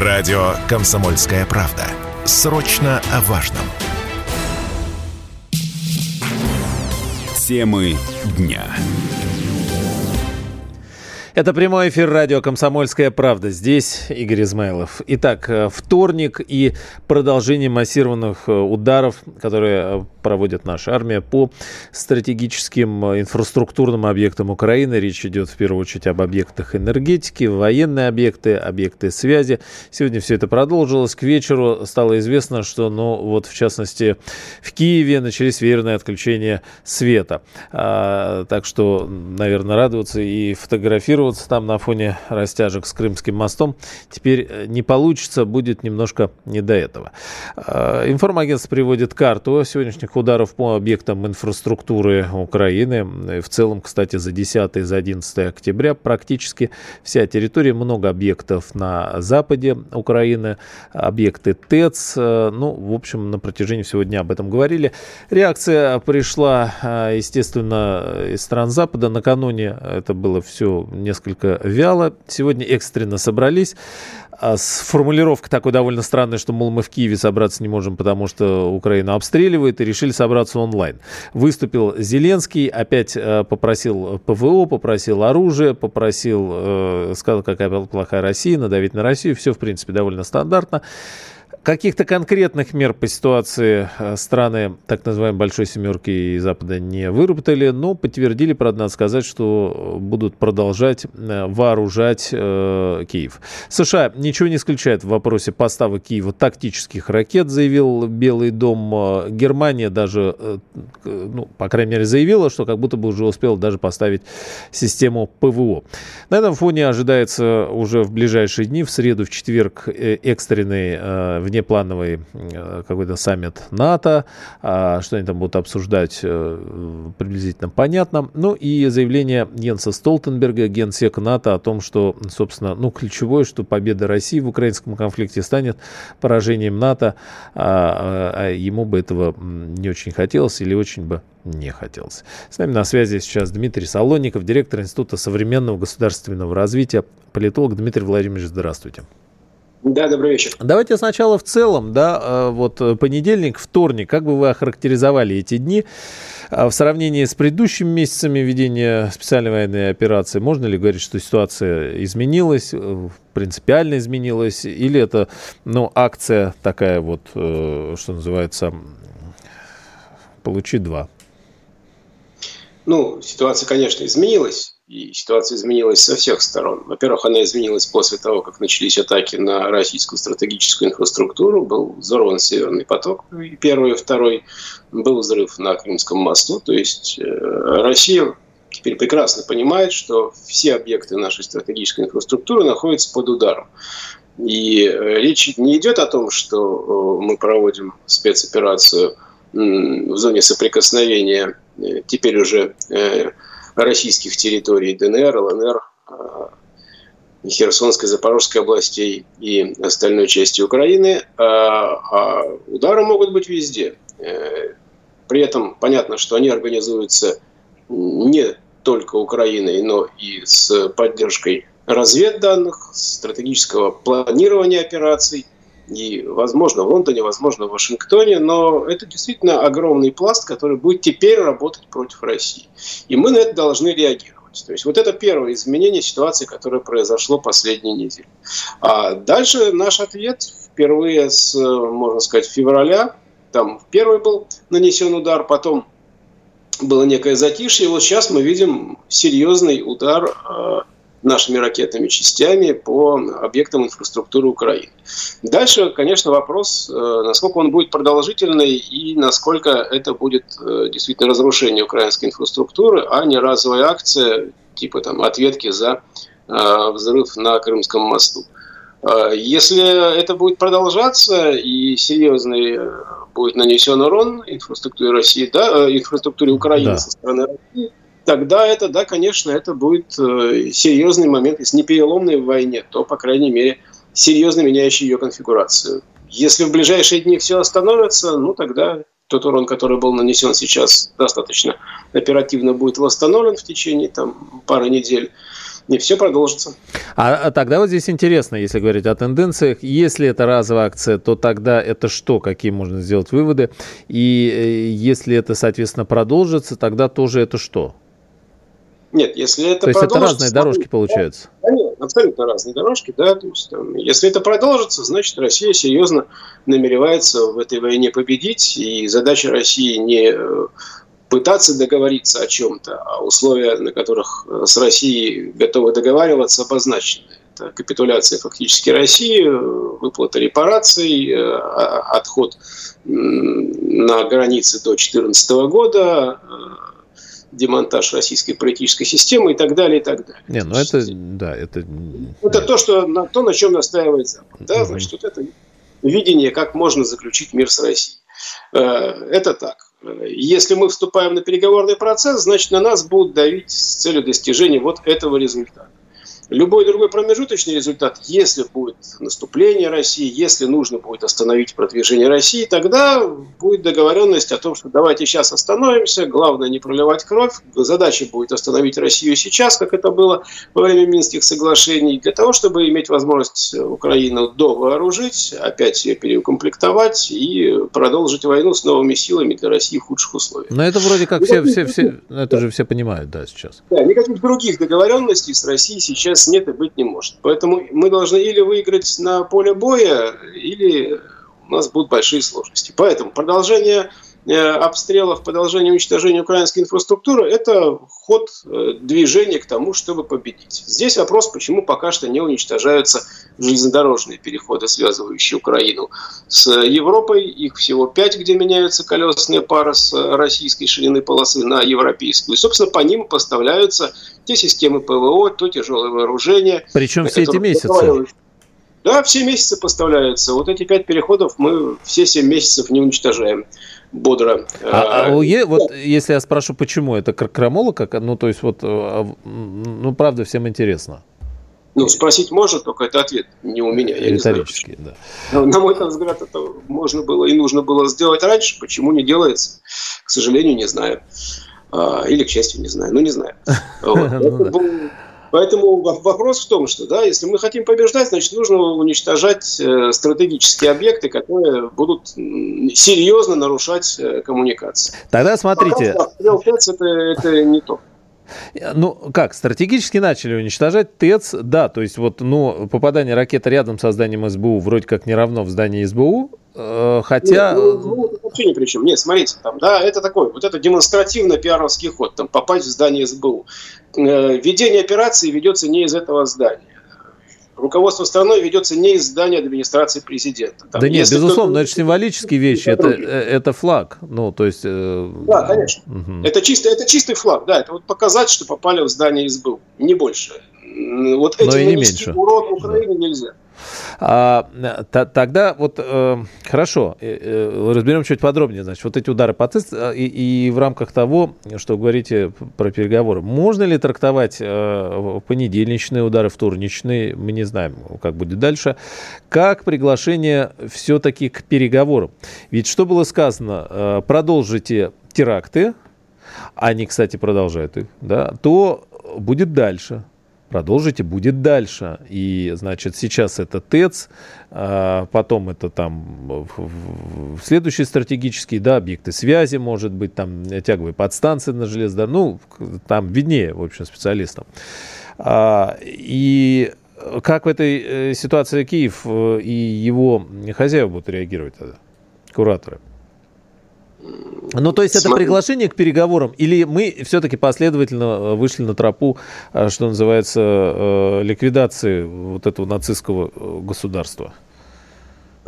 Радио «Комсомольская правда». Срочно о важном. Темы дня. Это прямой эфир радио «Комсомольская правда». Здесь Игорь Измайлов. Итак, э, вторник и продолжение массированных э, ударов, которые э, проводит наша армия по стратегическим инфраструктурным объектам Украины. Речь идет в первую очередь об объектах энергетики, военные объекты, объекты связи. Сегодня все это продолжилось. К вечеру стало известно, что, ну, вот в частности, в Киеве начались верные отключения света. А, так что, наверное, радоваться и фотографировать фотографироваться там на фоне растяжек с Крымским мостом теперь э, не получится, будет немножко не до этого. Э, информагентство приводит карту сегодняшних ударов по объектам инфраструктуры Украины. В целом, кстати, за 10 и за 11 октября практически вся территория, много объектов на западе Украины, объекты ТЭЦ. Э, ну, в общем, на протяжении всего дня об этом говорили. Реакция пришла, естественно, из стран Запада. Накануне это было все несколько вяло. Сегодня экстренно собрались. А с формулировкой такой довольно странной, что, мол, мы в Киеве собраться не можем, потому что Украина обстреливает, и решили собраться онлайн. Выступил Зеленский, опять э, попросил ПВО, попросил оружие, попросил, э, сказал, какая плохая Россия, надавить на Россию. Все, в принципе, довольно стандартно. Каких-то конкретных мер по ситуации э, страны так называемой Большой Семерки и Запада не выработали, но подтвердили, правда, надо сказать, что будут продолжать э, вооружать э, Киев. США ничего не исключает в вопросе поставок Киева тактических ракет, заявил Белый дом. Э, Германия даже, э, ну, по крайней мере, заявила, что как будто бы уже успела даже поставить систему ПВО. На этом фоне ожидается уже в ближайшие дни, в среду, в четверг, экстренный э, внеплановый э, какой-то саммит НАТО, а, что они там будут обсуждать, э, приблизительно понятно. Ну и заявление Йенса Столтенберга, генсека НАТО, о том, что, собственно, ну, ключевое, что победа России в украинском конфликте станет поражением НАТО, а, а ему бы этого не очень хотелось или очень бы не хотелось. С нами на связи сейчас Дмитрий Солоников, директор Института современного государственного развития, политолог. Дмитрий Владимирович, здравствуйте. Да, добрый вечер. Давайте сначала в целом, да, э, вот э, понедельник, вторник, как бы вы охарактеризовали эти дни э, в сравнении с предыдущими месяцами ведения специальной военной операции? Можно ли говорить, что ситуация изменилась, принципиально изменилась, или это, ну, акция такая вот, что называется, получи два? Ну, ситуация, конечно, изменилась. И ситуация изменилась со всех сторон. Во-первых, она изменилась после того, как начались атаки на российскую стратегическую инфраструктуру. Был взорван Северный поток, и первый и второй. Был взрыв на Крымском мосту. То есть э, Россия теперь прекрасно понимает, что все объекты нашей стратегической инфраструктуры находятся под ударом. И э, речь не идет о том, что э, мы проводим спецоперацию в зоне соприкосновения теперь уже российских территорий ДНР, ЛНР, а, Херсонской, Запорожской областей и остальной части Украины, а, а удары могут быть везде. Э, при этом понятно, что они организуются не только Украиной, но и с поддержкой разведданных, стратегического планирования операций – и, возможно, в Лондоне, возможно, в Вашингтоне, но это действительно огромный пласт, который будет теперь работать против России. И мы на это должны реагировать. То есть вот это первое изменение ситуации, которое произошло последние недели. А дальше наш ответ впервые с, можно сказать, февраля, там первый был нанесен удар, потом было некое затишье, и вот сейчас мы видим серьезный удар а, нашими ракетными частями по объектам инфраструктуры Украины. Дальше, конечно, вопрос, э, насколько он будет продолжительный и насколько это будет э, действительно разрушение украинской инфраструктуры, а не разовая акция типа там ответки за э, взрыв на Крымском мосту. Если это будет продолжаться и серьезный будет нанесен урон инфраструктуре России, да, инфраструктуре Украины да. со стороны России, тогда это, да, конечно, это будет э, серьезный момент, если не переломный в войне, то, по крайней мере, серьезно меняющий ее конфигурацию. Если в ближайшие дни все остановится, ну тогда тот урон, который был нанесен сейчас, достаточно оперативно будет восстановлен в течение там, пары недель. и все продолжится. А, а тогда вот здесь интересно, если говорить о тенденциях, если это разовая акция, то тогда это что, какие можно сделать выводы? И э, если это, соответственно, продолжится, тогда тоже это что? Нет, если это То есть это разные дорожки получаются? Да, нет, абсолютно разные дорожки, да. То есть, там, если это продолжится, значит Россия серьезно намеревается в этой войне победить, и задача России не э, пытаться договориться о чем-то, а условия, на которых э, с Россией готовы договариваться, обозначены. Это капитуляция фактически России, э, выплата репараций, э, отход на границы до 2014 года, демонтаж российской политической системы и так далее, и так далее. Не, ну это, да, это... Это то, что, на, то, на чем настаивает Запад. Да? Значит, вот это видение, как можно заключить мир с Россией. Это так. Если мы вступаем на переговорный процесс, значит на нас будут давить с целью достижения вот этого результата. Любой другой промежуточный результат, если будет наступление России, если нужно будет остановить продвижение России, тогда будет договоренность о том, что давайте сейчас остановимся, главное не проливать кровь, задача будет остановить Россию сейчас, как это было во время Минских соглашений, для того, чтобы иметь возможность Украину довооружить, опять ее переукомплектовать и продолжить войну с новыми силами для России в худших условиях. Но это вроде как все, все, все, это же все понимают, да, сейчас. Да, никаких других договоренностей с Россией сейчас сейчас нет и быть не может. Поэтому мы должны или выиграть на поле боя, или у нас будут большие сложности. Поэтому продолжение обстрелов, продолжение уничтожения украинской инфраструктуры – это ход э, движения к тому, чтобы победить. Здесь вопрос, почему пока что не уничтожаются железнодорожные переходы, связывающие Украину с Европой. Их всего пять, где меняются колесные пары с российской ширины полосы на европейскую. И, собственно, по ним поставляются те системы ПВО, то тяжелое вооружение. Причем все эти месяцы. Да, все месяцы поставляются. Вот эти пять переходов мы все семь месяцев не уничтожаем бодро. А, а, а вот если я спрошу, почему это крамола, как, ну то есть вот, а, ну правда всем интересно. Ну, спросить можно, только это ответ не у меня. Я Риторический, да. Но, на мой взгляд, это можно было и нужно было сделать раньше. Почему не делается? К сожалению, не знаю. А, или, к счастью, не знаю. Ну, не знаю. Ну поэтому вопрос в том, что да, если мы хотим побеждать, значит, нужно уничтожать э, стратегические объекты, которые будут серьезно нарушать э, коммуникации. Тогда смотрите. Пока, это, это не то. Ну, как, стратегически начали уничтожать ТЭЦ, да, то есть вот, ну, попадание ракеты рядом со зданием СБУ вроде как не равно в здании СБУ, э, хотя... Нет, ну, ну, вообще ни при чем. Нет, смотрите, там, да, это такой, вот это демонстративно-пиаровский ход, там, попасть в здание СБУ. Э, ведение операции ведется не из этого здания руководство страной ведется не из здания администрации президента. Там, да нет, безусловно, но это символические вещи, это, э, это флаг, ну, то есть... Э... Да, конечно. Угу. Это, чистый, это чистый флаг, да, это вот показать, что попали в здание СБУ, не больше. Вот этим но и не меньше. урон Украине да. нельзя. А, т- тогда вот э, хорошо, э, э, разберем чуть подробнее. Значит, вот эти удары по ТЭС э, и, и в рамках того, что говорите про переговоры, можно ли трактовать э, понедельничные удары, вторничные, мы не знаем, как будет дальше, как приглашение все-таки к переговорам? Ведь что было сказано, э, продолжите теракты, они, кстати, продолжают их, да, то будет дальше продолжите, будет дальше. И, значит, сейчас это ТЭЦ, а потом это там в следующие стратегические, да, объекты связи, может быть, там тяговые подстанции на железной ну, там виднее, в общем, специалистам. А, и как в этой э, ситуации Киев э, и его хозяева будут реагировать тогда, кураторы? Ну, то есть это приглашение к переговорам, или мы все-таки последовательно э, вышли на тропу, э, что называется, э, ликвидации вот этого нацистского государства?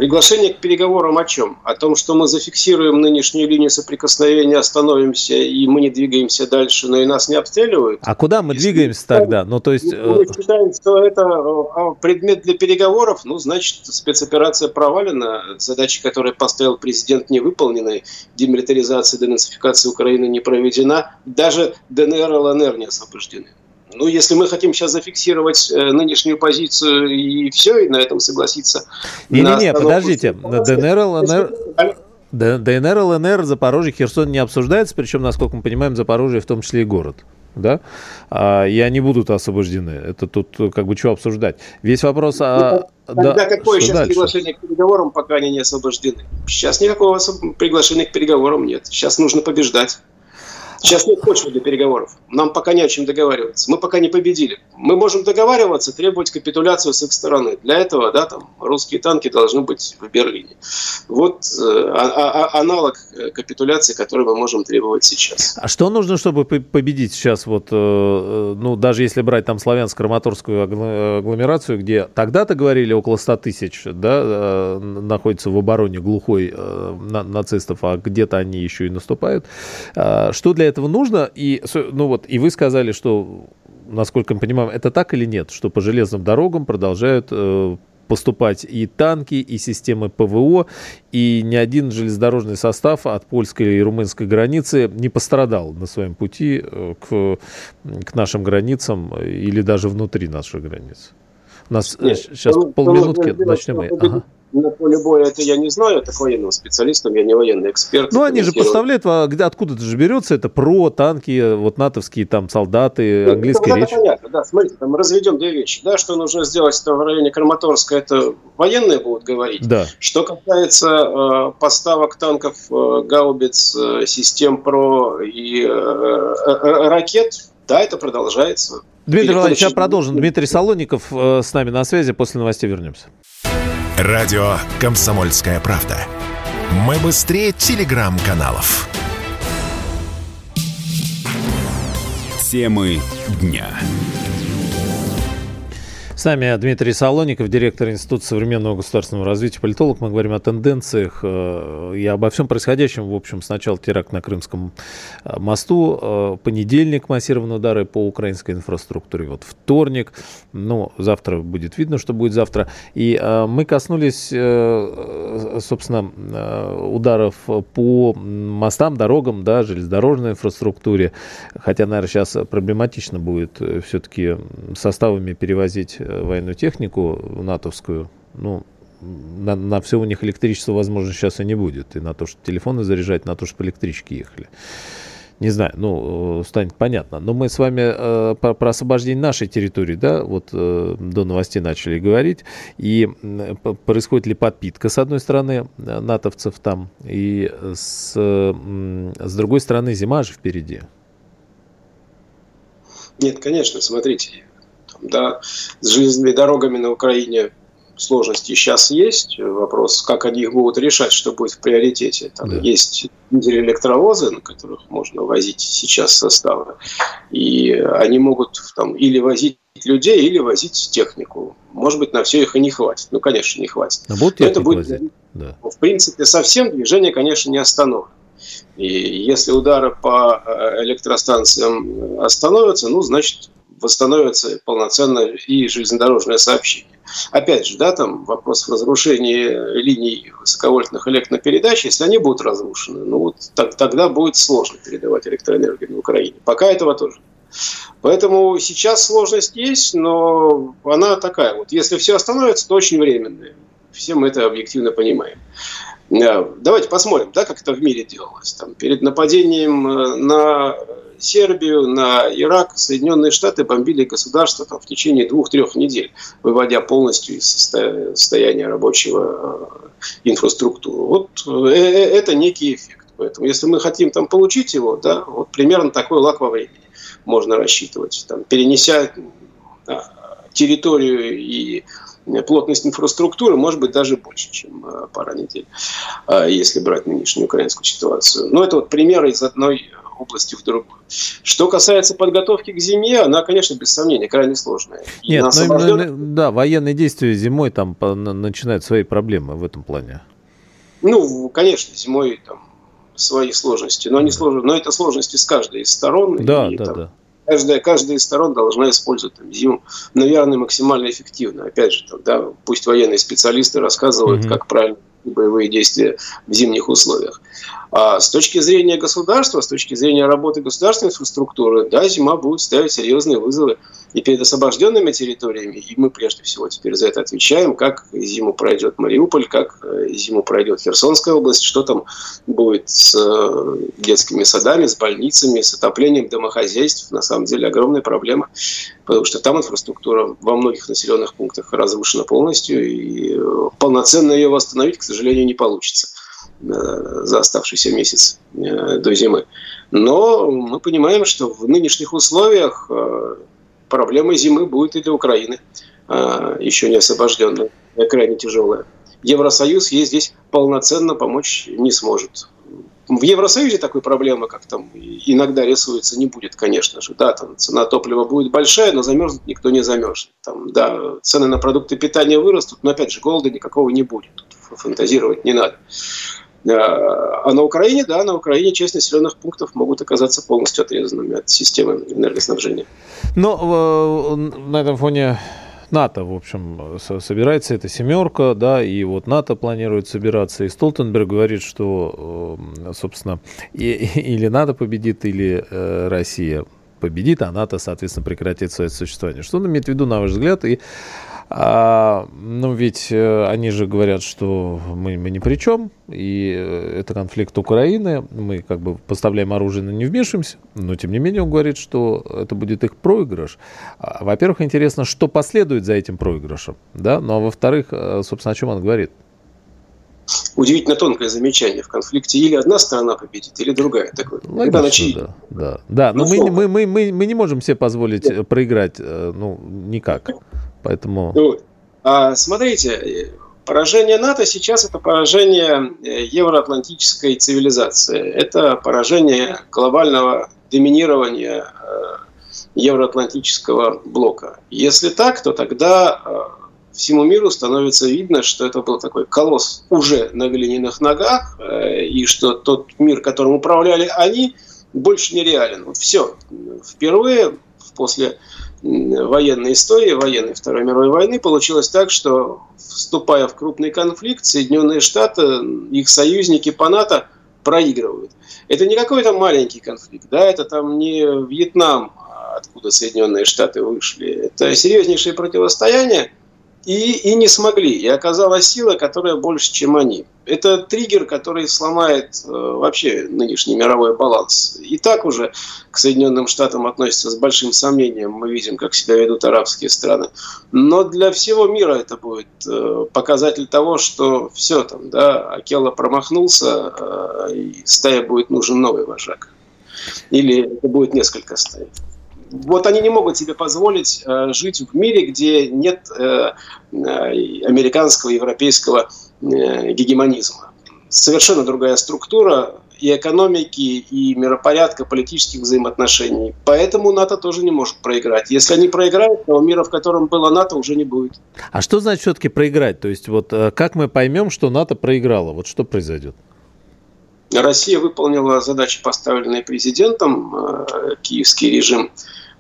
Приглашение к переговорам о чем? О том, что мы зафиксируем нынешнюю линию соприкосновения, остановимся, и мы не двигаемся дальше, но и нас не обстреливают. А куда мы Если двигаемся тогда? Ну, то есть... Мы считаем, что это а, предмет для переговоров, ну, значит, спецоперация провалена, задачи, которые поставил президент, не выполнены, демилитаризация, денацификация Украины не проведена, даже ДНР и ЛНР не освобождены. Ну, если мы хотим сейчас зафиксировать э, нынешнюю позицию и все, и на этом согласиться. Не-не-не, подождите. ДНР, ЛНР... ДНР, ЛНР, Запорожье, Херсон не обсуждается, причем, насколько мы понимаем, Запорожье в том числе и город. да, а, и они будут освобождены. Это тут как бы что обсуждать. Весь вопрос о... Ну, тогда да, какое сейчас дальше? приглашение к переговорам, пока они не освобождены? Сейчас никакого приглашения к переговорам нет. Сейчас нужно побеждать. Сейчас нет почвы для переговоров. Нам пока не о чем договариваться. Мы пока не победили. Мы можем договариваться, требовать капитуляцию с их стороны. Для этого, да, там, русские танки должны быть в Берлине. Вот э, а, а, а аналог э, капитуляции, который мы можем требовать сейчас. А что нужно, чтобы победить сейчас? Вот, э, ну, даже если брать там славянско-краматорскую агломерацию, где тогда-то говорили около 100 тысяч, да, находится в обороне глухой на, нацистов, а где-то они еще и наступают. Что для этого нужно? И, ну вот, и вы сказали, что, насколько мы понимаем, это так или нет, что по железным дорогам продолжают э, поступать и танки, и системы ПВО, и ни один железнодорожный состав от польской и румынской границы не пострадал на своем пути э, к, к нашим границам или даже внутри наших границ. У нас Нет, сейчас ну, полминутки, ну, начнем. Ага на поле боя это я не знаю, так военным специалистом, я не военный эксперт. Ну, они же поставляют, а откуда это же берется, это ПРО, танки, вот натовские там солдаты, ну, английская речь. понятно, да, смотрите, там разведем две вещи, да, что нужно сделать это в районе Краматорска, это военные будут говорить. Да. Что касается э, поставок танков, э, гаубиц, э, систем ПРО и э, э, ракет, да, это продолжается. Дмитрий Владимирович, сейчас продолжим. Дмитрий Солоников э, с нами на связи, после новостей вернемся. Радио «Комсомольская правда». Мы быстрее телеграм-каналов. Темы дня. С нами Дмитрий Солоников, директор Института современного государственного развития, политолог. Мы говорим о тенденциях э, и обо всем происходящем. В общем, сначала теракт на Крымском э, мосту, э, понедельник массированные удары по украинской инфраструктуре, вот вторник, ну, завтра будет видно, что будет завтра. И мы коснулись, собственно, ударов по мостам, дорогам, да, железнодорожной инфраструктуре, хотя, наверное, сейчас проблематично будет все-таки составами перевозить военную технику натовскую, ну, на, на все у них электричества, возможно, сейчас и не будет. И на то, что телефоны заряжать, на то, что по электричке ехали. Не знаю, ну, станет понятно. Но мы с вами э, про, про освобождение нашей территории, да, вот э, до новостей начали говорить. И э, происходит ли подпитка, с одной стороны, натовцев там, и с, э, с другой стороны, зима же впереди. Нет, конечно, смотрите, да, с железными дорогами на Украине сложности сейчас есть. Вопрос, как они их будут решать, что будет в приоритете. Там да. есть электровозы, на которых можно возить сейчас составы. И они могут там или возить людей, или возить технику. Может быть, на все их и не хватит. Ну, конечно, не хватит. А будут это будет, возить? Да. В принципе, совсем движение, конечно, не остановлено. И если удары по э, электростанциям остановятся, ну, значит, восстановится полноценно и железнодорожное сообщение. Опять же, да, там вопрос разрушения линий высоковольтных электропередач, если они будут разрушены, ну вот так, тогда будет сложно передавать электроэнергию на Украине. Пока этого тоже. Поэтому сейчас сложность есть, но она такая вот. Если все остановится, то очень временная. Все мы это объективно понимаем. Э, давайте посмотрим, да, как это в мире делалось. Там, перед нападением э, на Сербию, на Ирак Соединенные Штаты бомбили государство там, в течение двух-трех недель, выводя полностью из состояния рабочего э, инфраструктуру. Вот э, э, это некий эффект. Поэтому если мы хотим там получить его, да, вот примерно такой лак во времени можно рассчитывать. Там, перенеся территорию и плотность инфраструктуры может быть даже больше, чем пара недель, если брать нынешнюю украинскую ситуацию. Но это вот примеры из одной области в другую. Что касается подготовки к зиме, она, конечно, без сомнения, крайне сложная. И Нет, ну, освобожден... да, военные действия зимой там начинают свои проблемы в этом плане. Ну, конечно, зимой там свои сложности, но они сложны, но это сложности с каждой из сторон. Да, и, да, там, да. Каждая, каждая из сторон должна использовать там, зиму, наверное, максимально эффективно. Опять же, там, да, пусть военные специалисты рассказывают, mm-hmm. как правильно боевые действия в зимних условиях. А с точки зрения государства, с точки зрения работы государственной инфраструктуры, да, зима будет ставить серьезные вызовы и перед освобожденными территориями, и мы прежде всего теперь за это отвечаем, как зиму пройдет Мариуполь, как э, зиму пройдет Херсонская область, что там будет с э, детскими садами, с больницами, с отоплением домохозяйств. На самом деле огромная проблема, потому что там инфраструктура во многих населенных пунктах разрушена полностью, и э, полноценно ее восстановить, к сожалению, не получится за оставшийся месяц до зимы. Но мы понимаем, что в нынешних условиях проблема зимы будет и для Украины, а, еще не освобожденной, крайне тяжелая. Евросоюз ей здесь полноценно помочь не сможет. В Евросоюзе такой проблемы, как там иногда рисуется, не будет, конечно же. Да, там цена топлива будет большая, но замерзнуть никто не замерзнет. Там, да, цены на продукты питания вырастут, но опять же голода никакого не будет. Тут фантазировать не надо. А, а на Украине, да, на Украине часть населенных пунктов могут оказаться полностью отрезанными от системы энергоснабжения. Но э, на этом фоне НАТО, в общем, собирается эта семерка, да, и вот НАТО планирует собираться, и Столтенберг говорит, что, э, собственно, или НАТО победит, или э, Россия победит, а НАТО, соответственно, прекратит свое существование. Что он имеет в виду, на ваш взгляд, и а, ну, ведь э, они же говорят, что мы, мы ни при чем, и э, это конфликт Украины, мы как бы поставляем оружие, но не вмешиваемся, но тем не менее он говорит, что это будет их проигрыш. А, во-первых, интересно, что последует за этим проигрышем, да, ну а во-вторых, э, собственно, о чем он говорит? удивительно тонкое замечание. В конфликте или одна сторона победит, или другая. Такое. Логично, да, да, да. Но ну, мы, мы, мы, мы, мы не можем себе позволить да. проиграть, ну, никак. Поэтому... Вот. А, смотрите, поражение НАТО сейчас это поражение э, евроатлантической цивилизации. Это поражение глобального доминирования э, евроатлантического блока. Если так, то тогда э, всему миру становится видно, что это был такой колосс уже на глиняных ногах, и что тот мир, которым управляли они, больше не реален. Вот все. Впервые после военной истории, военной Второй мировой войны, получилось так, что вступая в крупный конфликт, Соединенные Штаты, их союзники по НАТО проигрывают. Это не какой-то маленький конфликт, да, это там не Вьетнам, откуда Соединенные Штаты вышли. Это серьезнейшее противостояние, и, и не смогли. И оказалась сила, которая больше, чем они. Это триггер, который сломает э, вообще нынешний мировой баланс. И так уже к Соединенным Штатам относятся с большим сомнением. Мы видим, как себя ведут арабские страны. Но для всего мира это будет э, показатель того, что все там, да, Акела промахнулся, э, и стая будет нужен новый вожак. Или это будет несколько стай вот они не могут себе позволить э, жить в мире, где нет э, э, американского, европейского э, гегемонизма. Совершенно другая структура и экономики, и миропорядка, политических взаимоотношений. Поэтому НАТО тоже не может проиграть. Если они проиграют, то мира, в котором было НАТО, уже не будет. А что значит все-таки проиграть? То есть вот э, как мы поймем, что НАТО проиграло? Вот что произойдет? Россия выполнила задачи, поставленные президентом. Э, киевский режим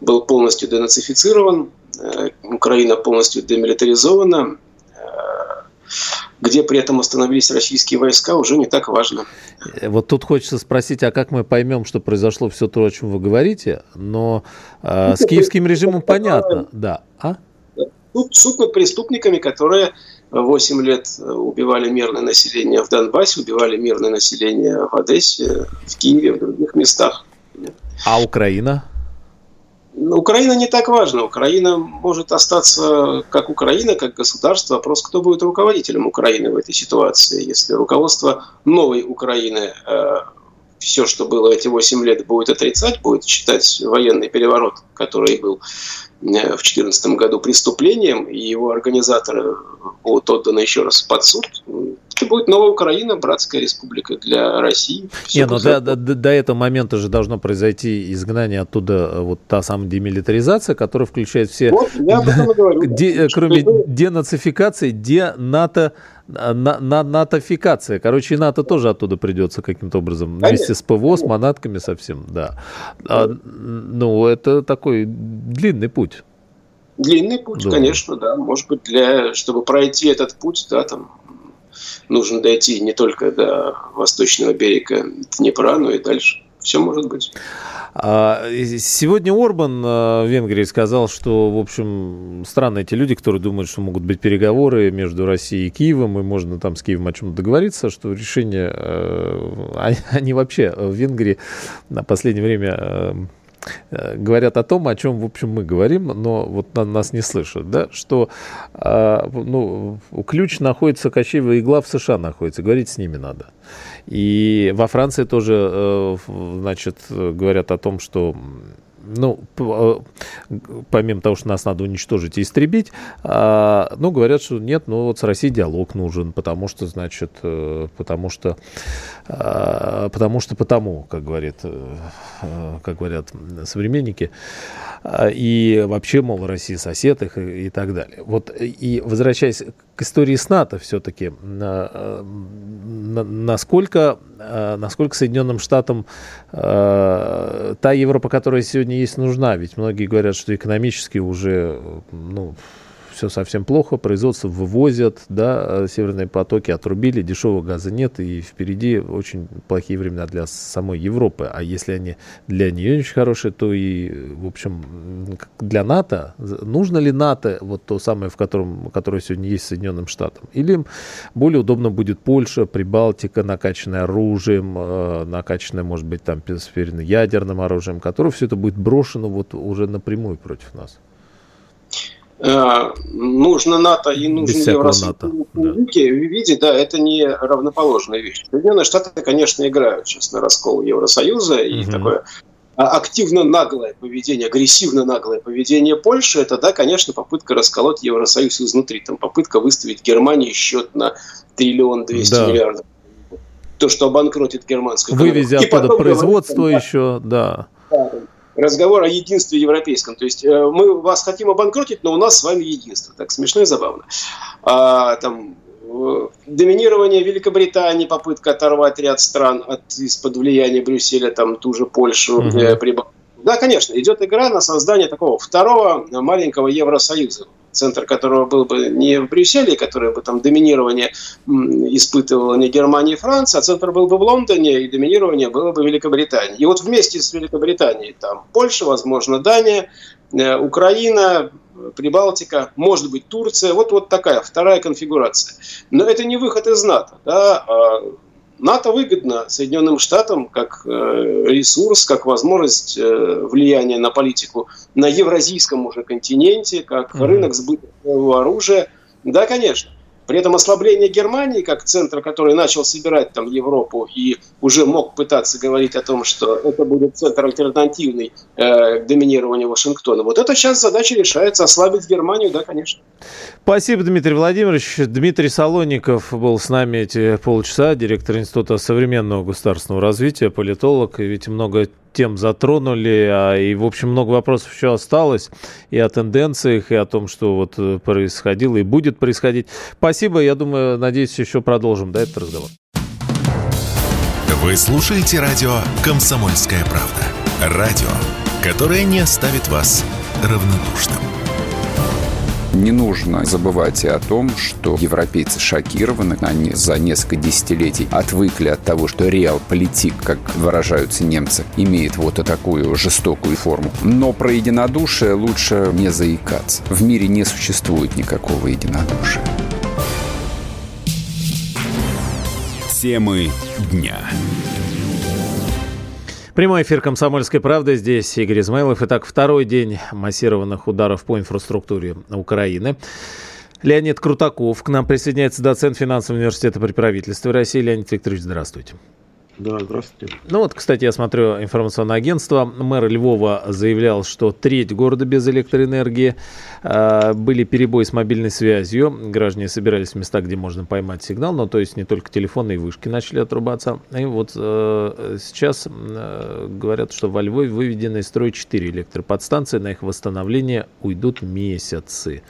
был полностью денацифицирован, э, Украина полностью демилитаризована. Э, где при этом остановились российские войска, уже не так важно. Вот тут хочется спросить, а как мы поймем, что произошло все то, о чем вы говорите? Но э, с киевским режимом понятно, да. А? Суд, суд над преступниками, которые 8 лет убивали мирное население в Донбассе, убивали мирное население в Одессе, в Киеве, в других местах. А Украина? Украина не так важна. Украина может остаться как Украина, как государство. Вопрос, кто будет руководителем Украины в этой ситуации. Если руководство новой Украины э, все, что было эти 8 лет, будет отрицать, будет считать военный переворот, который был э, в 2014 году преступлением, и его организаторы будут отданы еще раз под суд, это будет новая Украина, братская республика для России. Не, но до, до, до этого момента же должно произойти изгнание оттуда, э, вот та самая демилитаризация, которая включает все, вот, я об этом и говорю. Де, кроме денацификации, денато на, на, натофикация. Короче, и НАТО тоже оттуда придется каким-то образом Конечно. вместе с ПВО, с манатками совсем, да. А, ну, это такой длинный путь. Длинный путь, да. конечно, да. Может быть, для, чтобы пройти этот путь, да, там нужно дойти не только до восточного берега Днепра, но и дальше. Все может быть. А, сегодня Орбан а, в Венгрии сказал, что, в общем, странные эти люди, которые думают, что могут быть переговоры между Россией и Киевом, и можно там с Киевом о чем-то договориться, что решение... А, они вообще в Венгрии на последнее время Э, говорят о том, о чем, в общем, мы говорим, но вот нас не слышат, да, что а, ну, ключ находится, Кощеева игла в США находится, говорить с ними надо. И во Франции тоже, э, значит, говорят о том, что ну, э, помимо того, что нас надо уничтожить и истребить, а, ну, говорят, что нет, ну, вот с Россией диалог нужен, потому что, значит, э, потому что, потому что потому, как говорит, э, как говорят современники, а, и вообще, мол, Россия сосед их и, и так далее. Вот, и возвращаясь к истории с НАТО все-таки, насколько, насколько Соединенным Штатам та Европа, которая сегодня есть, нужна? Ведь многие говорят, что экономически уже, ну, все совсем плохо, производство вывозят, да, северные потоки отрубили, дешевого газа нет, и впереди очень плохие времена для самой Европы. А если они для нее очень хорошие, то и, в общем, для НАТО, нужно ли НАТО, вот то самое, в котором, которое сегодня есть Соединенным Штатам? Или более удобно будет Польша, Прибалтика, накачанная оружием, э, накачанная, может быть, там, ядерным оружием, которое все это будет брошено вот уже напрямую против нас? Э, нужно НАТО и нужно Евросоюз да. виде, да, это не равноположная вещь. Соединенные Штаты, конечно, играют сейчас на раскол Евросоюза, и угу. такое активно наглое поведение, агрессивно наглое поведение Польши, это, да, конечно, попытка расколоть Евросоюз изнутри. Там попытка выставить Германии счет на триллион двести да. миллиардов. То, что обанкротит германскую Вывезя оттуда производство еще, да. да разговор о единстве европейском. То есть э, мы вас хотим обанкротить, но у нас с вами единство. Так смешно и забавно. А, там, э, доминирование Великобритании, попытка оторвать ряд стран от, из-под влияния Брюсселя, там ту же Польшу, угу. э. Да, конечно, идет игра на создание такого второго маленького Евросоюза центр которого был бы не в Брюсселе, который бы там доминирование испытывала не Германия и Франция, а центр был бы в Лондоне, и доминирование было бы Великобритании. И вот вместе с Великобританией там Польша, возможно, Дания, э, Украина, Прибалтика, может быть, Турция. Вот, вот такая вторая конфигурация. Но это не выход из НАТО. Да? НАТО выгодно Соединенным Штатам как э, ресурс, как возможность э, влияния на политику на евразийском уже континенте, как mm-hmm. рынок сбыта оружия. Да, конечно. При этом ослабление Германии, как центра, который начал собирать там Европу и уже мог пытаться говорить о том, что это будет центр альтернативный э, к доминированию Вашингтона. Вот это сейчас задача решается, ослабить Германию, да, конечно. Спасибо, Дмитрий Владимирович. Дмитрий Солоников был с нами эти полчаса, директор Института современного государственного развития, политолог. И ведь много тем затронули, а, и, в общем, много вопросов еще осталось и о тенденциях, и о том, что вот э, происходило и будет происходить. Спасибо, я думаю, надеюсь, еще продолжим, да, этот разговор. Вы слушаете радио «Комсомольская правда». Радио, которое не оставит вас равнодушным. Не нужно забывать и о том, что европейцы шокированы. Они за несколько десятилетий отвыкли от того, что реал-политик, как выражаются немцы, имеет вот такую жестокую форму. Но про единодушие лучше не заикаться. В мире не существует никакого единодушия. Темы дня. Прямой эфир «Комсомольской правды». Здесь Игорь Измайлов. Итак, второй день массированных ударов по инфраструктуре Украины. Леонид Крутаков. К нам присоединяется доцент финансового университета при правительстве России. Леонид Викторович, здравствуйте. Да, здравствуйте. Ну вот, кстати, я смотрю информационное агентство. Мэр Львова заявлял, что треть города без электроэнергии. А, были перебои с мобильной связью. Граждане собирались в места, где можно поймать сигнал. Но то есть не только телефонные вышки начали отрубаться. И вот э, сейчас э, говорят, что во Львове выведены из строя 4 электроподстанции. На их восстановление уйдут месяцы.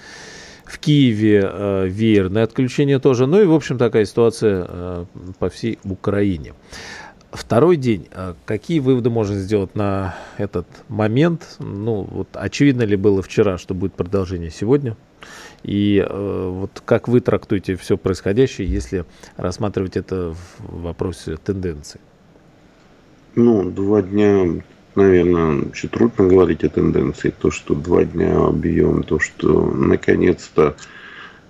В Киеве э, веерное отключение тоже. Ну и, в общем, такая ситуация э, по всей Украине. Второй день. А какие выводы можно сделать на этот момент? Ну, вот очевидно ли было вчера, что будет продолжение сегодня? И вот как вы трактуете все происходящее, если рассматривать это в вопросе тенденций? Ну, два дня, наверное, еще трудно говорить о тенденции. То, что два дня объем, то, что наконец-то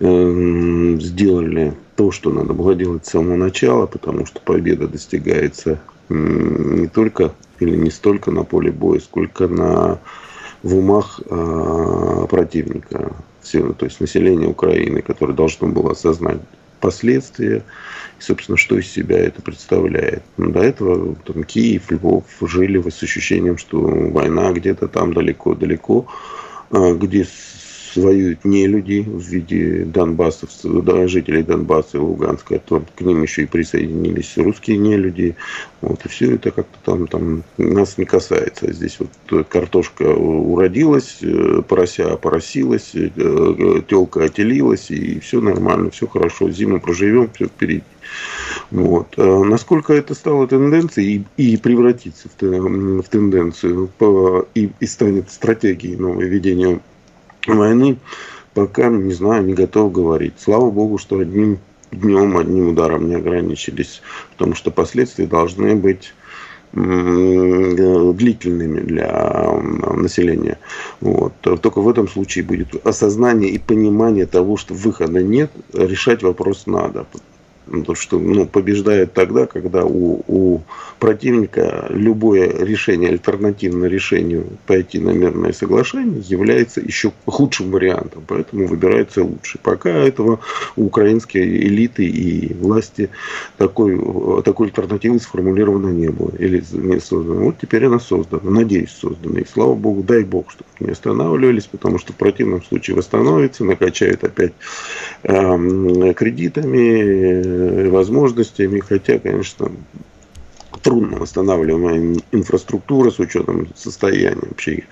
э, сделали то, что надо было делать с самого начала, потому что победа достигается не только или не столько на поле боя, сколько на в умах э, противника, все, то есть население Украины, которое должно было осознать последствия и, собственно, что из себя это представляет. До этого там, Киев, Львов жили с ощущением, что война где-то там далеко-далеко, а, где воюют не люди в виде донбассов, жителей Донбасса и Луганска, то к ним еще и присоединились русские не люди. Вот, и все это как-то там, там нас не касается. Здесь вот картошка уродилась, э, порося поросилась, э, телка отелилась, и все нормально, все хорошо. Зиму проживем, все впереди. Вот. А насколько это стало тенденцией и, и превратится в, в тенденцию по, и, и станет стратегией нового ведения войны пока, не знаю, не готов говорить. Слава богу, что одним днем, одним ударом не ограничились, потому что последствия должны быть длительными для населения. Вот. Только в этом случае будет осознание и понимание того, что выхода нет, решать вопрос надо. То, что ну, побеждает тогда, когда у, у противника любое решение, альтернативное решению пойти на мирное соглашение является еще худшим вариантом, поэтому выбирается лучше. Пока этого у украинской элиты и власти такой, такой альтернативы сформулировано не было или не создано. Вот теперь она создана, надеюсь, создана. И слава богу, дай бог, чтобы не останавливались, потому что в противном случае восстановится, накачают опять э, кредитами, возможностями, хотя, конечно, трудно восстанавливаемая инфраструктура с учетом состояния вообще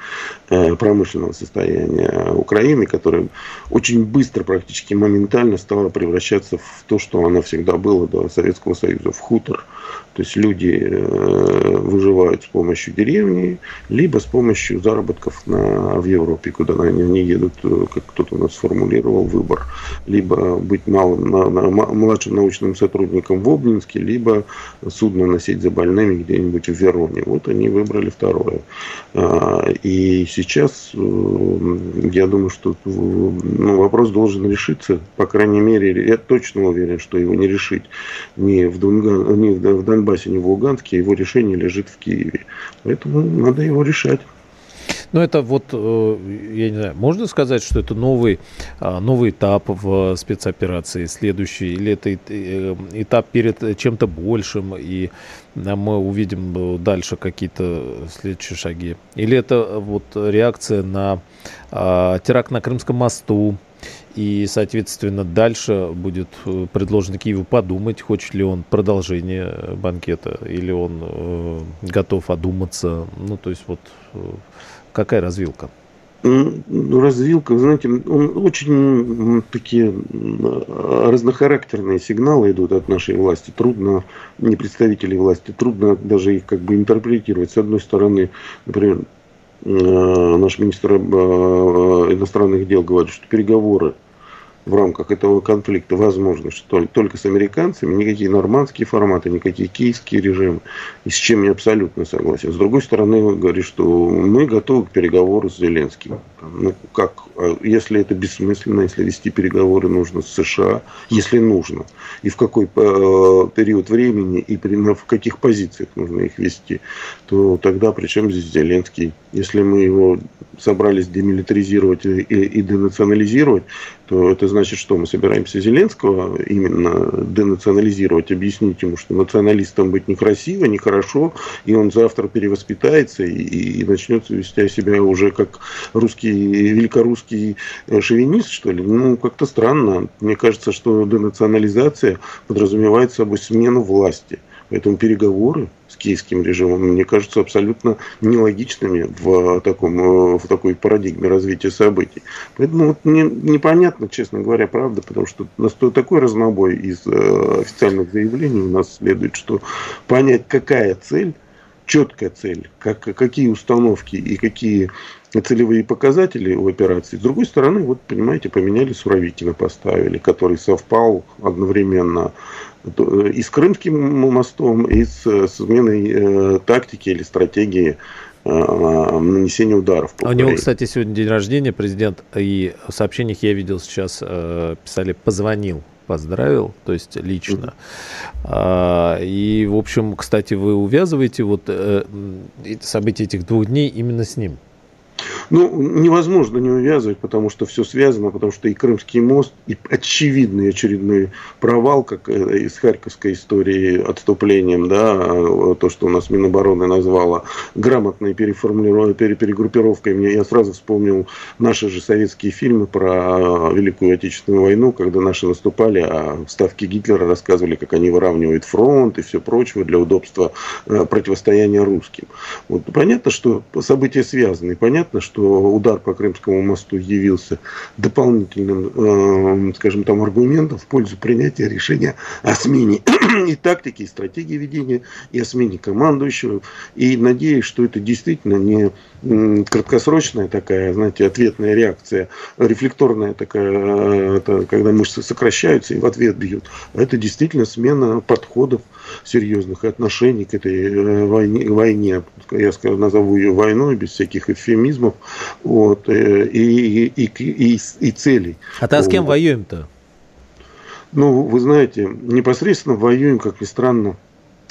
э, промышленного состояния Украины, которая очень быстро, практически моментально стала превращаться в то, что она всегда была до Советского Союза, в хутор – то есть люди э, выживают с помощью деревни, либо с помощью заработков на, в Европе, куда они, они едут, э, как кто-то у нас сформулировал, выбор. Либо быть малым, на, на, младшим научным сотрудником в Обнинске, либо судно носить за больными где-нибудь в Вероне. Вот они выбрали второе. А, и сейчас э, я думаю, что ну, вопрос должен решиться. По крайней мере, я точно уверен, что его не решить ни в, Дунган, ни в Донбассе, Донбассе, не в Луганске, его решение лежит в Киеве. Поэтому надо его решать. Ну, это вот, э, я не знаю, можно сказать, что это новый, а, новый этап в спецоперации, следующий, или это э, этап перед чем-то большим, и мы увидим дальше какие-то следующие шаги? Или это вот реакция на а, теракт на Крымском мосту, и, соответственно, дальше будет э, предложено Киеву подумать, хочет ли он продолжение э, банкета, или он э, готов одуматься. Ну, то есть вот э, какая развилка? Ну, развилка, знаете, очень такие разнохарактерные сигналы идут от нашей власти. Трудно, не представителей власти, трудно даже их как бы интерпретировать. С одной стороны, например, наш министр иностранных дел говорит, что переговоры в рамках этого конфликта возможно, что только с американцами, никакие нормандские форматы, никакие киевские режимы, и с чем я абсолютно согласен. С другой стороны, он говорит, что мы готовы к переговору с Зеленским. Ну, как, а если это бессмысленно, если вести переговоры нужно с США, если нужно, и в какой э, период времени, и при, в каких позициях нужно их вести, то тогда при чем здесь Зеленский? Если мы его собрались демилитаризировать и, и денационализировать, то это значит, что мы собираемся Зеленского именно денационализировать, объяснить ему, что националистом быть некрасиво, нехорошо, и он завтра перевоспитается и, и начнет вести себя уже как русский, великорусский э, шовинист, что ли. Ну, как-то странно. Мне кажется, что денационализация подразумевает собой смену власти. Поэтому переговоры с киевским режимом, мне кажутся абсолютно нелогичными в, таком, э, в такой парадигме развития событий. Поэтому вот мне непонятно, честно говоря, правда, потому что такой разнобой из э, официальных заявлений у нас следует, что понять, какая цель четкая цель, как, какие установки и какие целевые показатели у операции. С другой стороны, вот, понимаете, поменяли Суровикина, поставили, который совпал одновременно и с Крымским мостом, и с сменой э, тактики или стратегии э, нанесения ударов. По а у него, кстати, сегодня день рождения, президент, и в сообщениях я видел сейчас, э, писали, позвонил поздравил, то есть лично. Mm-hmm. И, в общем, кстати, вы увязываете вот э, события этих двух дней именно с ним. Ну, невозможно не увязывать, потому что все связано, потому что и Крымский мост, и очевидный очередной провал, как э, из Харьковской истории отступлением, да, то, что у нас Минобороны назвала грамотной перегруппировкой. Мне, я сразу вспомнил наши же советские фильмы про Великую Отечественную войну, когда наши наступали, а ставки Гитлера рассказывали, как они выравнивают фронт и все прочее для удобства э, противостояния русским. Вот понятно, что события связаны, понятно, понятно, что удар по Крымскому мосту явился дополнительным, э, скажем там, аргументом в пользу принятия решения о смене и тактики, и стратегии ведения, и о смене командующего. И надеюсь, что это действительно не краткосрочная такая, знаете, ответная реакция, рефлекторная такая, э, это когда мышцы сокращаются и в ответ бьют. А это действительно смена подходов серьезных отношений к этой э, войне, войне. Я скажу, назову ее войной без всяких эвфемизмов вот, э, и, и, и, и, и целей. А ты с кем воюем-то? Ну, вы знаете, непосредственно воюем, как ни странно,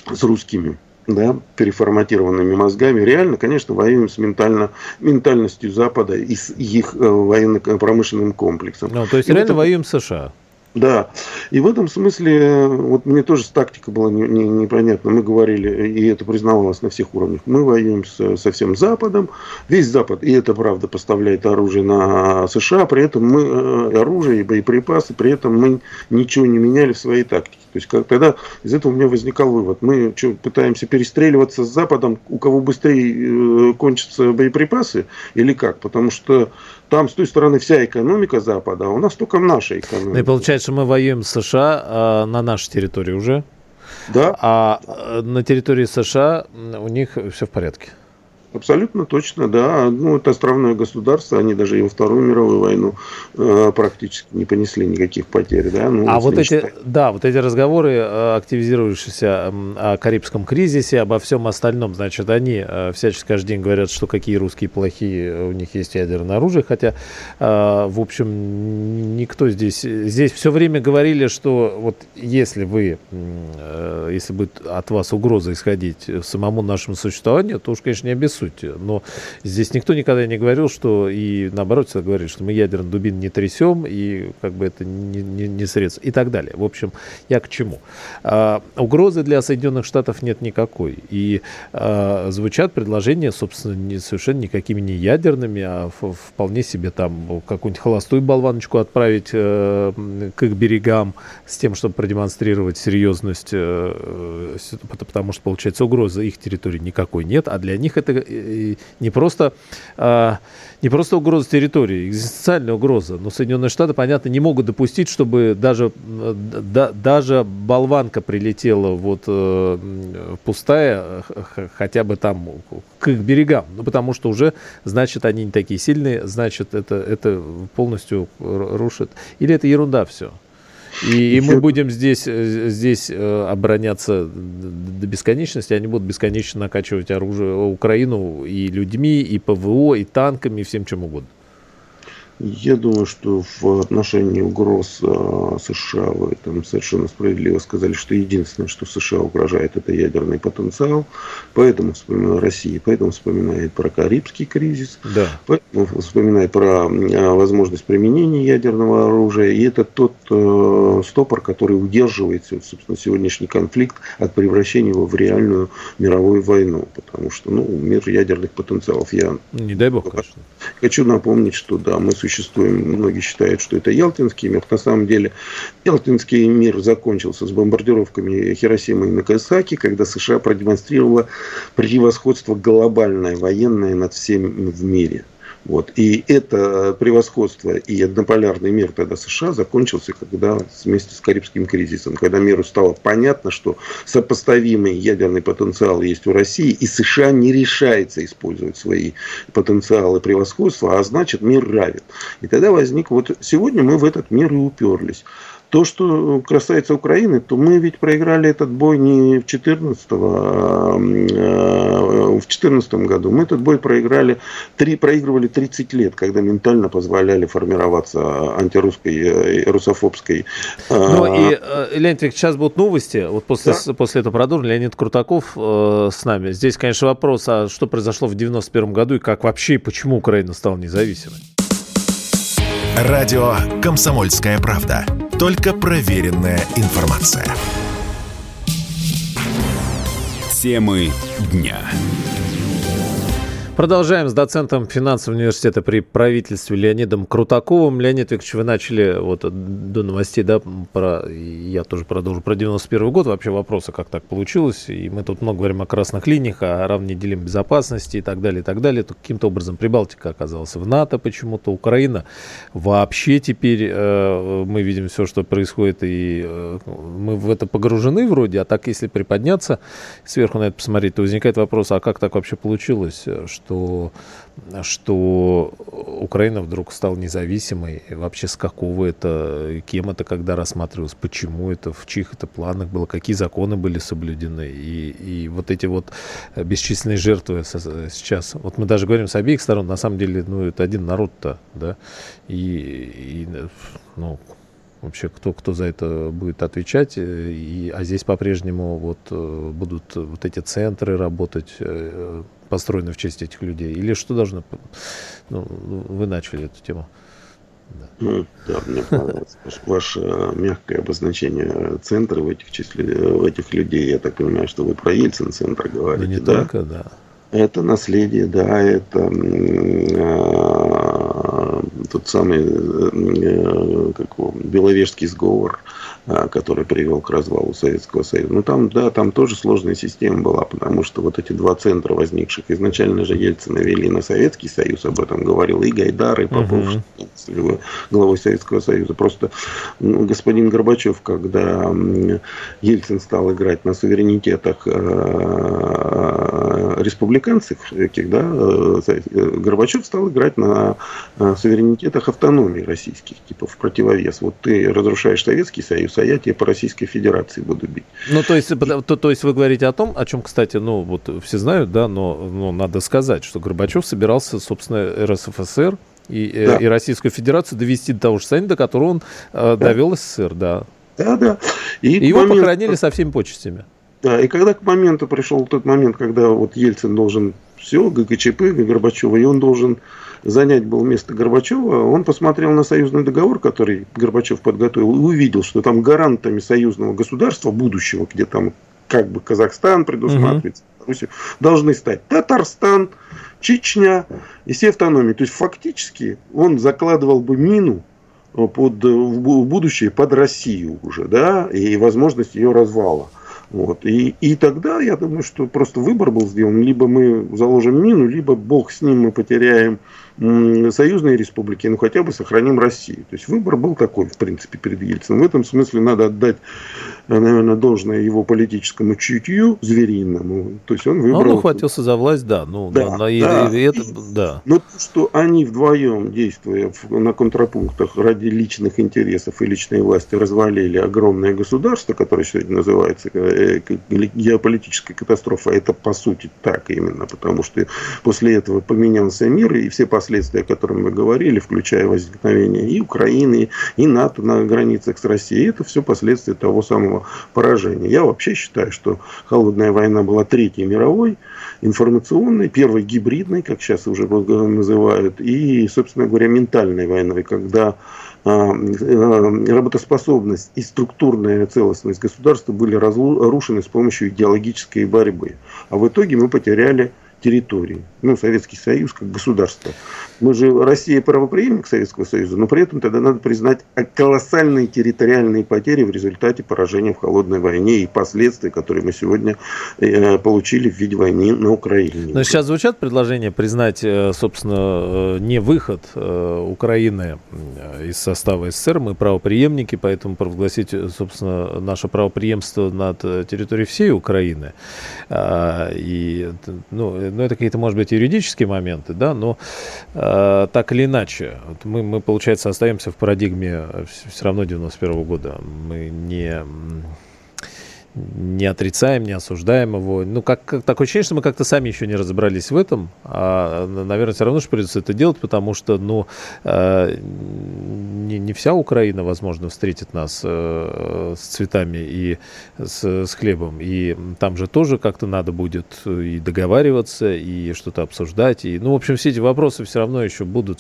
с русскими да, переформатированными мозгами. Реально, конечно, воюем с ментально, ментальностью Запада и с их э, военно-промышленным комплексом. Ну, то есть, и реально этом... воюем с США? Да. И в этом смысле, вот мне тоже тактика была не, не, непонятна. Мы говорили, и это признавалось на всех уровнях, мы воюем с, со всем Западом. Весь Запад, и это правда, поставляет оружие на США, при этом мы э, оружие и боеприпасы, при этом мы ничего не меняли в своей тактике. То есть как, тогда из этого у меня возникал вывод. Мы что, пытаемся перестреливаться с Западом, у кого быстрее э, кончатся боеприпасы, или как? Потому что там с той стороны вся экономика Запада, а у нас только наша экономика. Ну и получается, мы воюем с США а, на нашей территории уже. Да. А э, на территории США у них все в порядке. Абсолютно точно, да. Ну, это островное государство, они даже и во Вторую мировую войну э, практически не понесли никаких потерь, да. Ну, а вот эти, да, вот эти разговоры, э, активизирующиеся о Карибском кризисе, обо всем остальном, значит, они э, всячески каждый день говорят, что какие русские плохие, у них есть ядерное оружие, хотя, э, в общем, никто здесь, здесь все время говорили, что вот если вы, э, если будет от вас угроза исходить самому нашему существованию, то уж, конечно, не обессудьте сути. Но здесь никто никогда не говорил, что и наоборот всегда говорили, что мы ядерный дубин не трясем, и как бы это не, не, не средство, и так далее. В общем, я к чему? А, угрозы для Соединенных Штатов нет никакой. И а, звучат предложения, собственно, не, совершенно никакими не ядерными, а вполне себе там какую-нибудь холостую болваночку отправить а, к их берегам с тем, чтобы продемонстрировать серьезность, а, потому что, получается, угрозы их территории никакой нет, а для них это не просто, а, не просто угроза территории, экзистенциальная угроза. Но Соединенные Штаты, понятно, не могут допустить, чтобы даже, да, даже болванка прилетела вот э, пустая, хотя бы там к их берегам. Ну, потому что уже, значит, они не такие сильные, значит, это, это полностью рушит. Или это ерунда все? И, мы будем здесь, э, здесь э, обороняться до бесконечности. Они будут бесконечно накачивать оружие Украину и людьми, и ПВО, и танками, и всем чем угодно. Я думаю, что в отношении угроз а, США вы там совершенно справедливо сказали, что единственное, что США угрожает, это ядерный потенциал. Поэтому вспоминает Россия, поэтому вспоминает про Карибский кризис, да. поэтому вспоминает про а, возможность применения ядерного оружия. И это тот э, стопор, который удерживает, собственно, сегодняшний конфликт от превращения его в реальную мировую войну. Потому что, ну, мир ядерных потенциалов я... Не дай бог, конечно. Хочу напомнить, что да, мы существуем, многие считают, что это Ялтинский мир. На самом деле Ялтинский мир закончился с бомбардировками Хиросимы и Накасаки, когда США продемонстрировала превосходство глобальное военное над всем в мире. Вот. И это превосходство и однополярный мир тогда США закончился, когда вместе с Карибским кризисом, когда миру стало понятно, что сопоставимый ядерный потенциал есть у России, и США не решается использовать свои потенциалы превосходства, а значит мир равен. И тогда возник, вот сегодня мы в этот мир и уперлись. То, что касается Украины, то мы ведь проиграли этот бой не в 14 а, а в 14 году. Мы этот бой проиграли, три, проигрывали 30 лет, когда ментально позволяли формироваться антирусской, э, русофобской. Ну и, э, Леонид Викторович, сейчас будут новости. Вот после, да? после этого продолжим. Леонид Крутаков э, с нами. Здесь, конечно, вопрос, а что произошло в 91 году и как вообще, и почему Украина стала независимой? Радио «Комсомольская правда». Только проверенная информация. Темы дня. Продолжаем с доцентом финансового университета при правительстве Леонидом Крутаковым. Леонид Викторович, вы начали вот до новостей, да, про, я тоже продолжу, про 91 год. Вообще вопросы, как так получилось. И мы тут много говорим о красных линиях, о равной делим безопасности и так далее, и так далее. То каким-то образом Прибалтика оказалась в НАТО почему-то, Украина вообще теперь э, мы видим все, что происходит, и э, мы в это погружены вроде, а так если приподняться, сверху на это посмотреть, то возникает вопрос, а как так вообще получилось, что что, что Украина вдруг стала независимой. Вообще с какого это, кем это когда рассматривалось, почему это, в чьих это планах было, какие законы были соблюдены. И, и вот эти вот бесчисленные жертвы сейчас. Вот мы даже говорим с обеих сторон, на самом деле, ну, это один народ-то, да, и, и ну, вообще кто, кто за это будет отвечать. И, а здесь по-прежнему вот э, будут вот эти центры работать, э, построены в честь этих людей? Или что должно... Ну, вы начали эту тему. Да. Ну, да, мне понравилось ваше, ваше мягкое обозначение центра в этих, числе, в этих людей. Я так понимаю, что вы про Ельцин-центр говорите, да? Не да? только, да. Это наследие, да, это э, тот самый э, как его, Беловежский сговор, а, который привел к развалу Советского Союза. Ну, там, да, там тоже сложная система была, потому что вот эти два центра возникших, изначально же Ельцина вели на Советский Союз, об этом говорил и Гайдар, и Попов, угу. главой Советского Союза. Просто ну, господин Горбачев, когда Ельцин стал играть на суверенитетах э, республиканцев, этих, да, э, Горбачев стал играть на суверенитетах автономии российских, типа в противовес. Вот ты разрушаешь Советский Союз, а я тебе по Российской Федерации буду бить. Ну, то есть, то, то есть вы говорите о том, о чем, кстати, ну, вот все знают, да, но, но надо сказать, что Горбачев собирался, собственно, РСФСР и, э, да. и Российскую Федерацию довести до того же состояния, до которого он э, да. довел СССР, да. Да, да. И, и его момент... похоронили со всеми почестями. Да, и когда к моменту пришел тот момент, когда вот Ельцин должен все, ГКЧП, Горбачева, и он должен занять был место Горбачева, он посмотрел на союзный договор, который Горбачев подготовил, и увидел, что там гарантами союзного государства будущего, где там как бы Казахстан предусматривается, угу. должны стать Татарстан, Чечня и все автономии. То есть фактически он закладывал бы мину под, в будущее под Россию уже, да, и возможность ее развала. Вот. И, и тогда я думаю, что просто выбор был сделан. Либо мы заложим мину, либо бог с ним мы потеряем союзные республики, ну хотя бы сохраним Россию. То есть выбор был такой, в принципе, перед Ельцином. В этом смысле надо отдать, наверное, должное его политическому чутью звериному. То есть он выбрал... Он ухватился за власть, да. Ну, да, да, и, да. И, и это, да. Но то, что они вдвоем, действуя на контрапунктах ради личных интересов и личной власти, развалили огромное государство, которое сегодня называется э, геополитическая катастрофа, это по сути так именно, потому что после этого поменялся мир, и все последствия о которых мы говорили, включая возникновение и Украины, и НАТО на границах с Россией, это все последствия того самого поражения. Я вообще считаю, что холодная война была третьей мировой, информационной, первой гибридной, как сейчас уже называют, и, собственно говоря, ментальной войной, когда работоспособность и структурная целостность государства были разрушены с помощью идеологической борьбы. А в итоге мы потеряли территории. Ну, Советский Союз как государство. Мы же, Россия правоприемник Советского Союза, но при этом тогда надо признать колоссальные территориальные потери в результате поражения в холодной войне и последствия, которые мы сегодня э, получили в виде войны на Украине. Но сейчас звучат предложения признать, э, собственно, э, не выход Украины из состава СССР. Мы правоприемники, поэтому провозгласить, собственно, наше правоприемство над территорией всей Украины. И, ну, ну, это какие-то, может быть, юридические моменты, да, но э, так или иначе, вот мы, мы, получается, остаемся в парадигме все равно 91 -го года. Мы не не отрицаем, не осуждаем его. Ну, как, как такое ощущение, что мы как-то сами еще не разобрались в этом. А, наверное, все равно же придется это делать, потому что, ну, э, не, не вся Украина, возможно, встретит нас э, с цветами и с, с хлебом. И там же тоже как-то надо будет и договариваться, и что-то обсуждать. И, ну, в общем, все эти вопросы все равно еще будут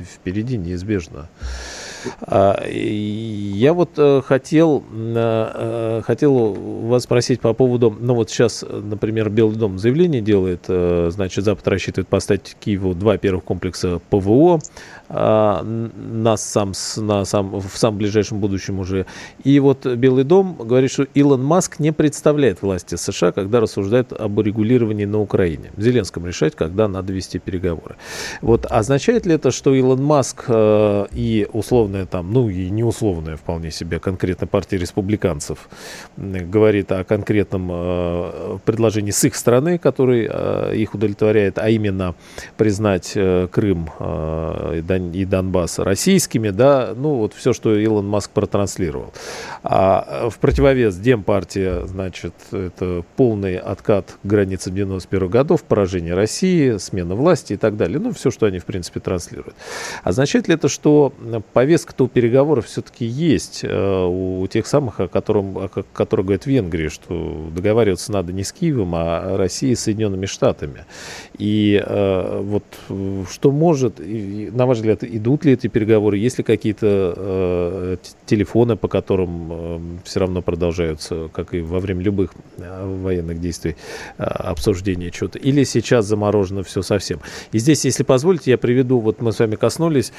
впереди неизбежно. А, я вот э, хотел, э, э, хотел вас спросить по поводу, ну вот сейчас, например, Белый дом заявление делает, значит, Запад рассчитывает поставить Киеву два первых комплекса ПВО, а, на сам, на сам, в самом ближайшем будущем уже. И вот Белый дом говорит, что Илон Маск не представляет власти США, когда рассуждает об урегулировании на Украине. Зеленскому решать, когда надо вести переговоры. Вот означает ли это, что Илон Маск э, и условная там, ну и неусловная вполне себе конкретно партия республиканцев говорит о конкретном э, предложении с их стороны, который э, их удовлетворяет, а именно признать Крым и и Донбасс российскими, да, ну вот все, что Илон Маск протранслировал. А в противовес Демпартия, значит, это полный откат к границам 91 годов, поражение России, смена власти и так далее. Ну, все, что они, в принципе, транслируют. Означает ли это, что повестка-то переговоров все-таки есть э, у тех самых, о котором, о которых говорят в Венгрии, что договариваться надо не с Киевом, а Россией с Соединенными Штатами. И э, вот что может, на ваш взгляд, взгляд, идут ли эти переговоры, есть ли какие-то э, телефоны, по которым э, все равно продолжаются, как и во время любых э, военных действий, э, обсуждения чего-то, или сейчас заморожено все совсем. И здесь, если позволите, я приведу, вот мы с вами коснулись,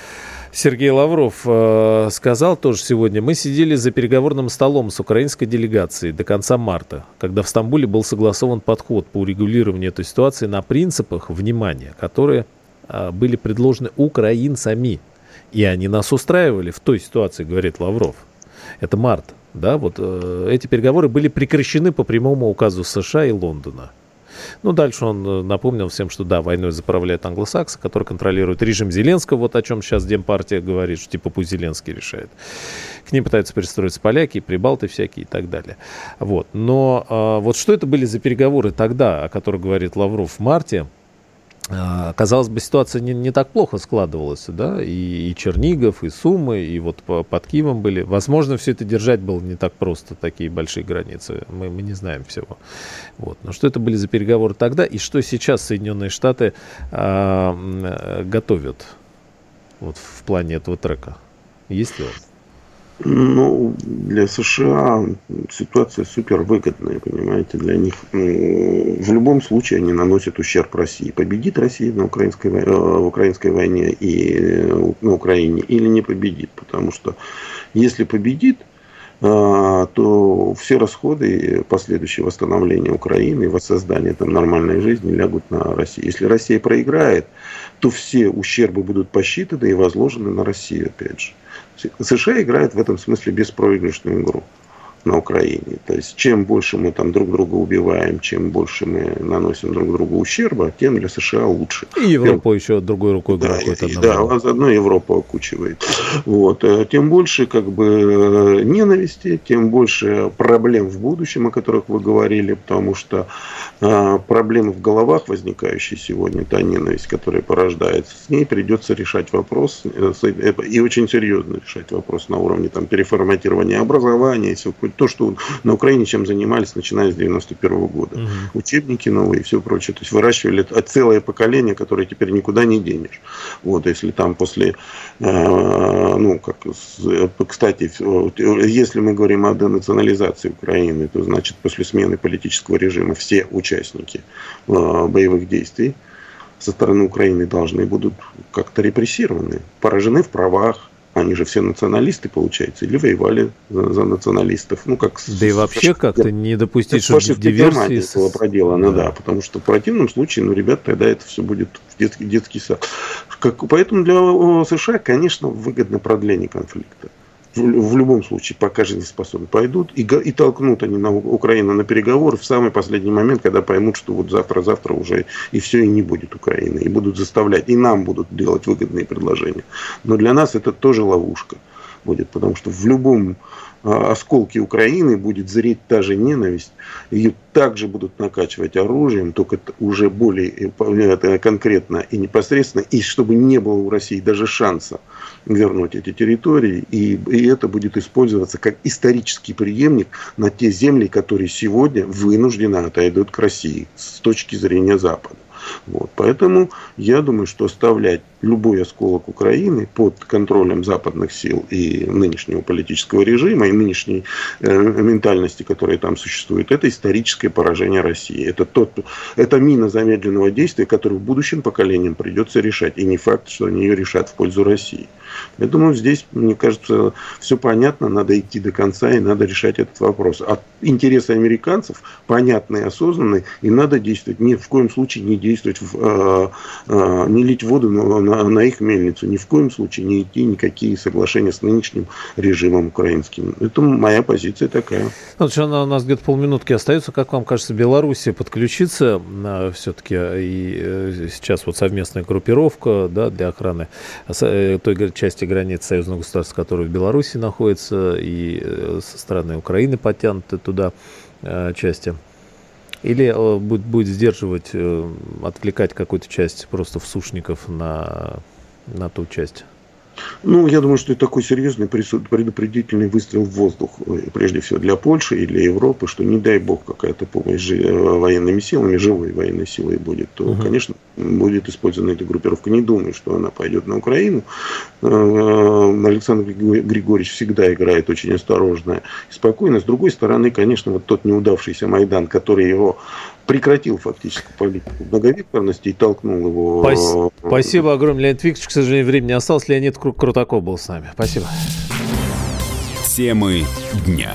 Сергей Лавров э, сказал тоже сегодня, мы сидели за переговорным столом с украинской делегацией до конца марта, когда в Стамбуле был согласован подход по урегулированию этой ситуации на принципах, внимания, которые были предложены украинцами. И они нас устраивали в той ситуации, говорит Лавров. Это март. Да, вот э, эти переговоры были прекращены по прямому указу США и Лондона. Ну, дальше он э, напомнил всем, что да, войной заправляют англосаксы, которые контролируют режим Зеленского, вот о чем сейчас Демпартия говорит, что типа пусть Зеленский решает. К ним пытаются пристроиться поляки, прибалты всякие и так далее. Вот. Но э, вот что это были за переговоры тогда, о которых говорит Лавров в марте, а, казалось бы, ситуация не, не так плохо складывалась, да, и, и Чернигов, и Сумы, и вот по, под Киевом были. Возможно, все это держать было не так просто, такие большие границы, мы, мы не знаем всего. Вот. Но что это были за переговоры тогда, и что сейчас Соединенные Штаты а, готовят вот в плане этого трека? Есть ли он? Ну, для США ситуация супер выгодная, понимаете, для них. В любом случае они наносят ущерб России. Победит Россия на украинской, э, в украинской войне и э, на Украине или не победит. Потому что если победит, э, то все расходы последующее восстановления Украины и воссоздание там нормальной жизни лягут на Россию. Если Россия проиграет, то все ущербы будут посчитаны и возложены на Россию опять же. США играет в этом смысле беспроигрышную игру на Украине. То есть, чем больше мы там друг друга убиваем, чем больше мы наносим друг другу ущерба, тем для США лучше. И Европа тем... еще другой рукой да, играет. Да, а заодно Европа окучивает. Вот. Э, тем больше как бы ненависти, тем больше проблем в будущем, о которых вы говорили, потому что э, проблемы в головах, возникающие сегодня, та ненависть, которая порождается, с ней придется решать вопрос, э, и очень серьезно решать вопрос на уровне там, переформатирования образования, если хоть то, что на Украине чем занимались, начиная с 91 -го года. Угу. Учебники новые и все прочее. То есть выращивали целое поколение, которое теперь никуда не денешь. Вот, если там после, э, ну, как, кстати, если мы говорим о денационализации Украины, то значит после смены политического режима все участники э, боевых действий со стороны Украины должны будут как-то репрессированы, поражены в правах, они же все националисты, получается, или воевали за, за националистов. Ну, как да и вообще как-то не допустить, чтобы диверсии... было проделано, да. да, потому что в противном случае, ну, ребят, тогда это все будет в детский, детский сад. Как, поэтому для США, конечно, выгодно продление конфликта в, любом случае пока же не способны, пойдут и, и толкнут они на Украину на переговоры в самый последний момент, когда поймут, что вот завтра-завтра уже и все, и не будет Украины. И будут заставлять, и нам будут делать выгодные предложения. Но для нас это тоже ловушка будет, потому что в любом а, осколке Украины будет зреть та же ненависть, ее также будут накачивать оружием, только уже более э, конкретно и непосредственно, и чтобы не было у России даже шанса вернуть эти территории, и, и это будет использоваться как исторический преемник на те земли, которые сегодня вынужденно отойдут к России с точки зрения Запада. Вот. Поэтому я думаю, что оставлять любой осколок Украины под контролем западных сил и нынешнего политического режима, и нынешней э, ментальности, которая там существует, это историческое поражение России. Это, тот, это мина замедленного действия, которую будущим поколениям придется решать. И не факт, что они ее решат в пользу России. Я думаю, здесь, мне кажется, все понятно, надо идти до конца и надо решать этот вопрос. А интересы американцев понятны и осознанны, и надо действовать. Ни в коем случае не действовать, в, э, э, не лить воду на, на, на их мельницу. Ни в коем случае не идти никакие соглашения с нынешним режимом украинским. Это моя позиция такая. Ну, вот, у нас где-то полминутки остается. Как вам кажется, Белоруссия подключится э, все-таки и э, сейчас вот совместная группировка да, для охраны э, той части границ союзного государства, которая в Беларуси находится, и э, со стороны Украины потянуты туда э, части. Или э, будет, будет сдерживать, отвлекать какую-то часть просто в сушников на, на ту часть? Ну, я думаю, что это такой серьезный предупредительный выстрел в воздух, э, прежде всего для Польши и для Европы, что не дай бог какая-то помощь э, военными силами, живой военной силой будет, то, угу. конечно, будет использована эта группировка. Не думаю, что она пойдет на Украину. Э, Александр Григорьевич всегда играет очень осторожно и спокойно. С другой стороны, конечно, вот тот неудавшийся Майдан, который его прекратил фактически политику многовекторности и толкнул его... Спасибо огромное, Леонид Викторович. К сожалению, времени не осталось. Леонид Крутаков был с нами. Спасибо. Темы дня.